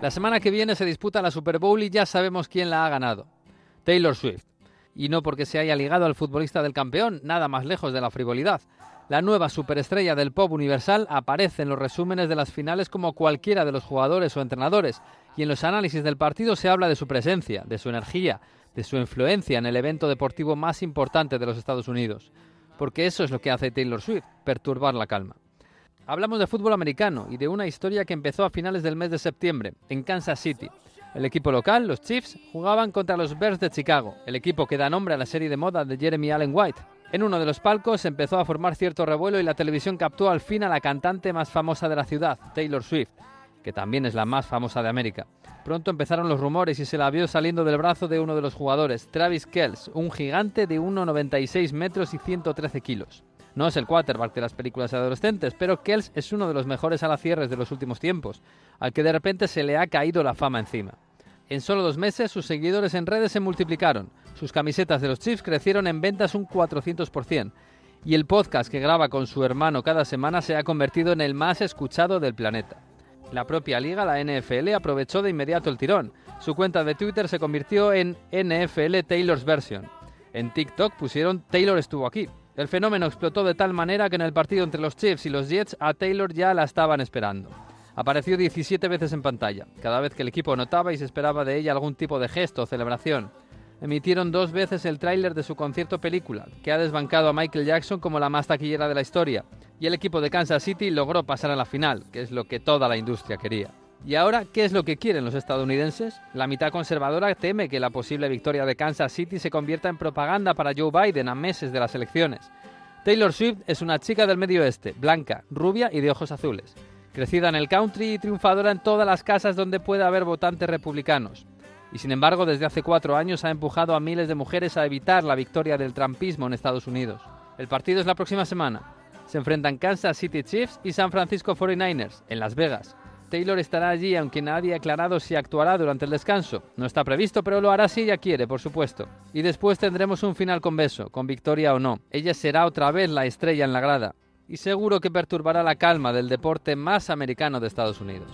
La semana que viene se disputa la Super Bowl y ya sabemos quién la ha ganado. Taylor Swift. Y no porque se haya ligado al futbolista del campeón, nada más lejos de la frivolidad. La nueva superestrella del pop universal aparece en los resúmenes de las finales como cualquiera de los jugadores o entrenadores, y en los análisis del partido se habla de su presencia, de su energía, de su influencia en el evento deportivo más importante de los Estados Unidos. Porque eso es lo que hace Taylor Swift, perturbar la calma. Hablamos de fútbol americano y de una historia que empezó a finales del mes de septiembre, en Kansas City. El equipo local, los Chiefs, jugaban contra los Bears de Chicago, el equipo que da nombre a la serie de moda de Jeremy Allen White. En uno de los palcos empezó a formar cierto revuelo y la televisión captó al fin a la cantante más famosa de la ciudad, Taylor Swift, que también es la más famosa de América. Pronto empezaron los rumores y se la vio saliendo del brazo de uno de los jugadores, Travis Kells, un gigante de 1,96 metros y 113 kilos. No es el quarterback de las películas adolescentes, pero Kells es uno de los mejores alacierres de los últimos tiempos, al que de repente se le ha caído la fama encima. En solo dos meses sus seguidores en redes se multiplicaron, sus camisetas de los Chiefs crecieron en ventas un 400%, y el podcast que graba con su hermano cada semana se ha convertido en el más escuchado del planeta. La propia liga, la NFL, aprovechó de inmediato el tirón. Su cuenta de Twitter se convirtió en NFL Taylor's Version. En TikTok pusieron Taylor estuvo aquí. El fenómeno explotó de tal manera que en el partido entre los Chiefs y los Jets a Taylor ya la estaban esperando. Apareció 17 veces en pantalla, cada vez que el equipo notaba y se esperaba de ella algún tipo de gesto o celebración. Emitieron dos veces el tráiler de su concierto película, que ha desbancado a Michael Jackson como la más taquillera de la historia, y el equipo de Kansas City logró pasar a la final, que es lo que toda la industria quería. ¿Y ahora qué es lo que quieren los estadounidenses? La mitad conservadora teme que la posible victoria de Kansas City se convierta en propaganda para Joe Biden a meses de las elecciones. Taylor Swift es una chica del medio oeste, blanca, rubia y de ojos azules. Crecida en el country y triunfadora en todas las casas donde pueda haber votantes republicanos. Y sin embargo, desde hace cuatro años ha empujado a miles de mujeres a evitar la victoria del trumpismo en Estados Unidos. El partido es la próxima semana. Se enfrentan Kansas City Chiefs y San Francisco 49ers, en Las Vegas. Taylor estará allí, aunque nadie ha aclarado si actuará durante el descanso. No está previsto, pero lo hará si ella quiere, por supuesto. Y después tendremos un final con beso, con victoria o no. Ella será otra vez la estrella en la grada y seguro que perturbará la calma del deporte más americano de Estados Unidos.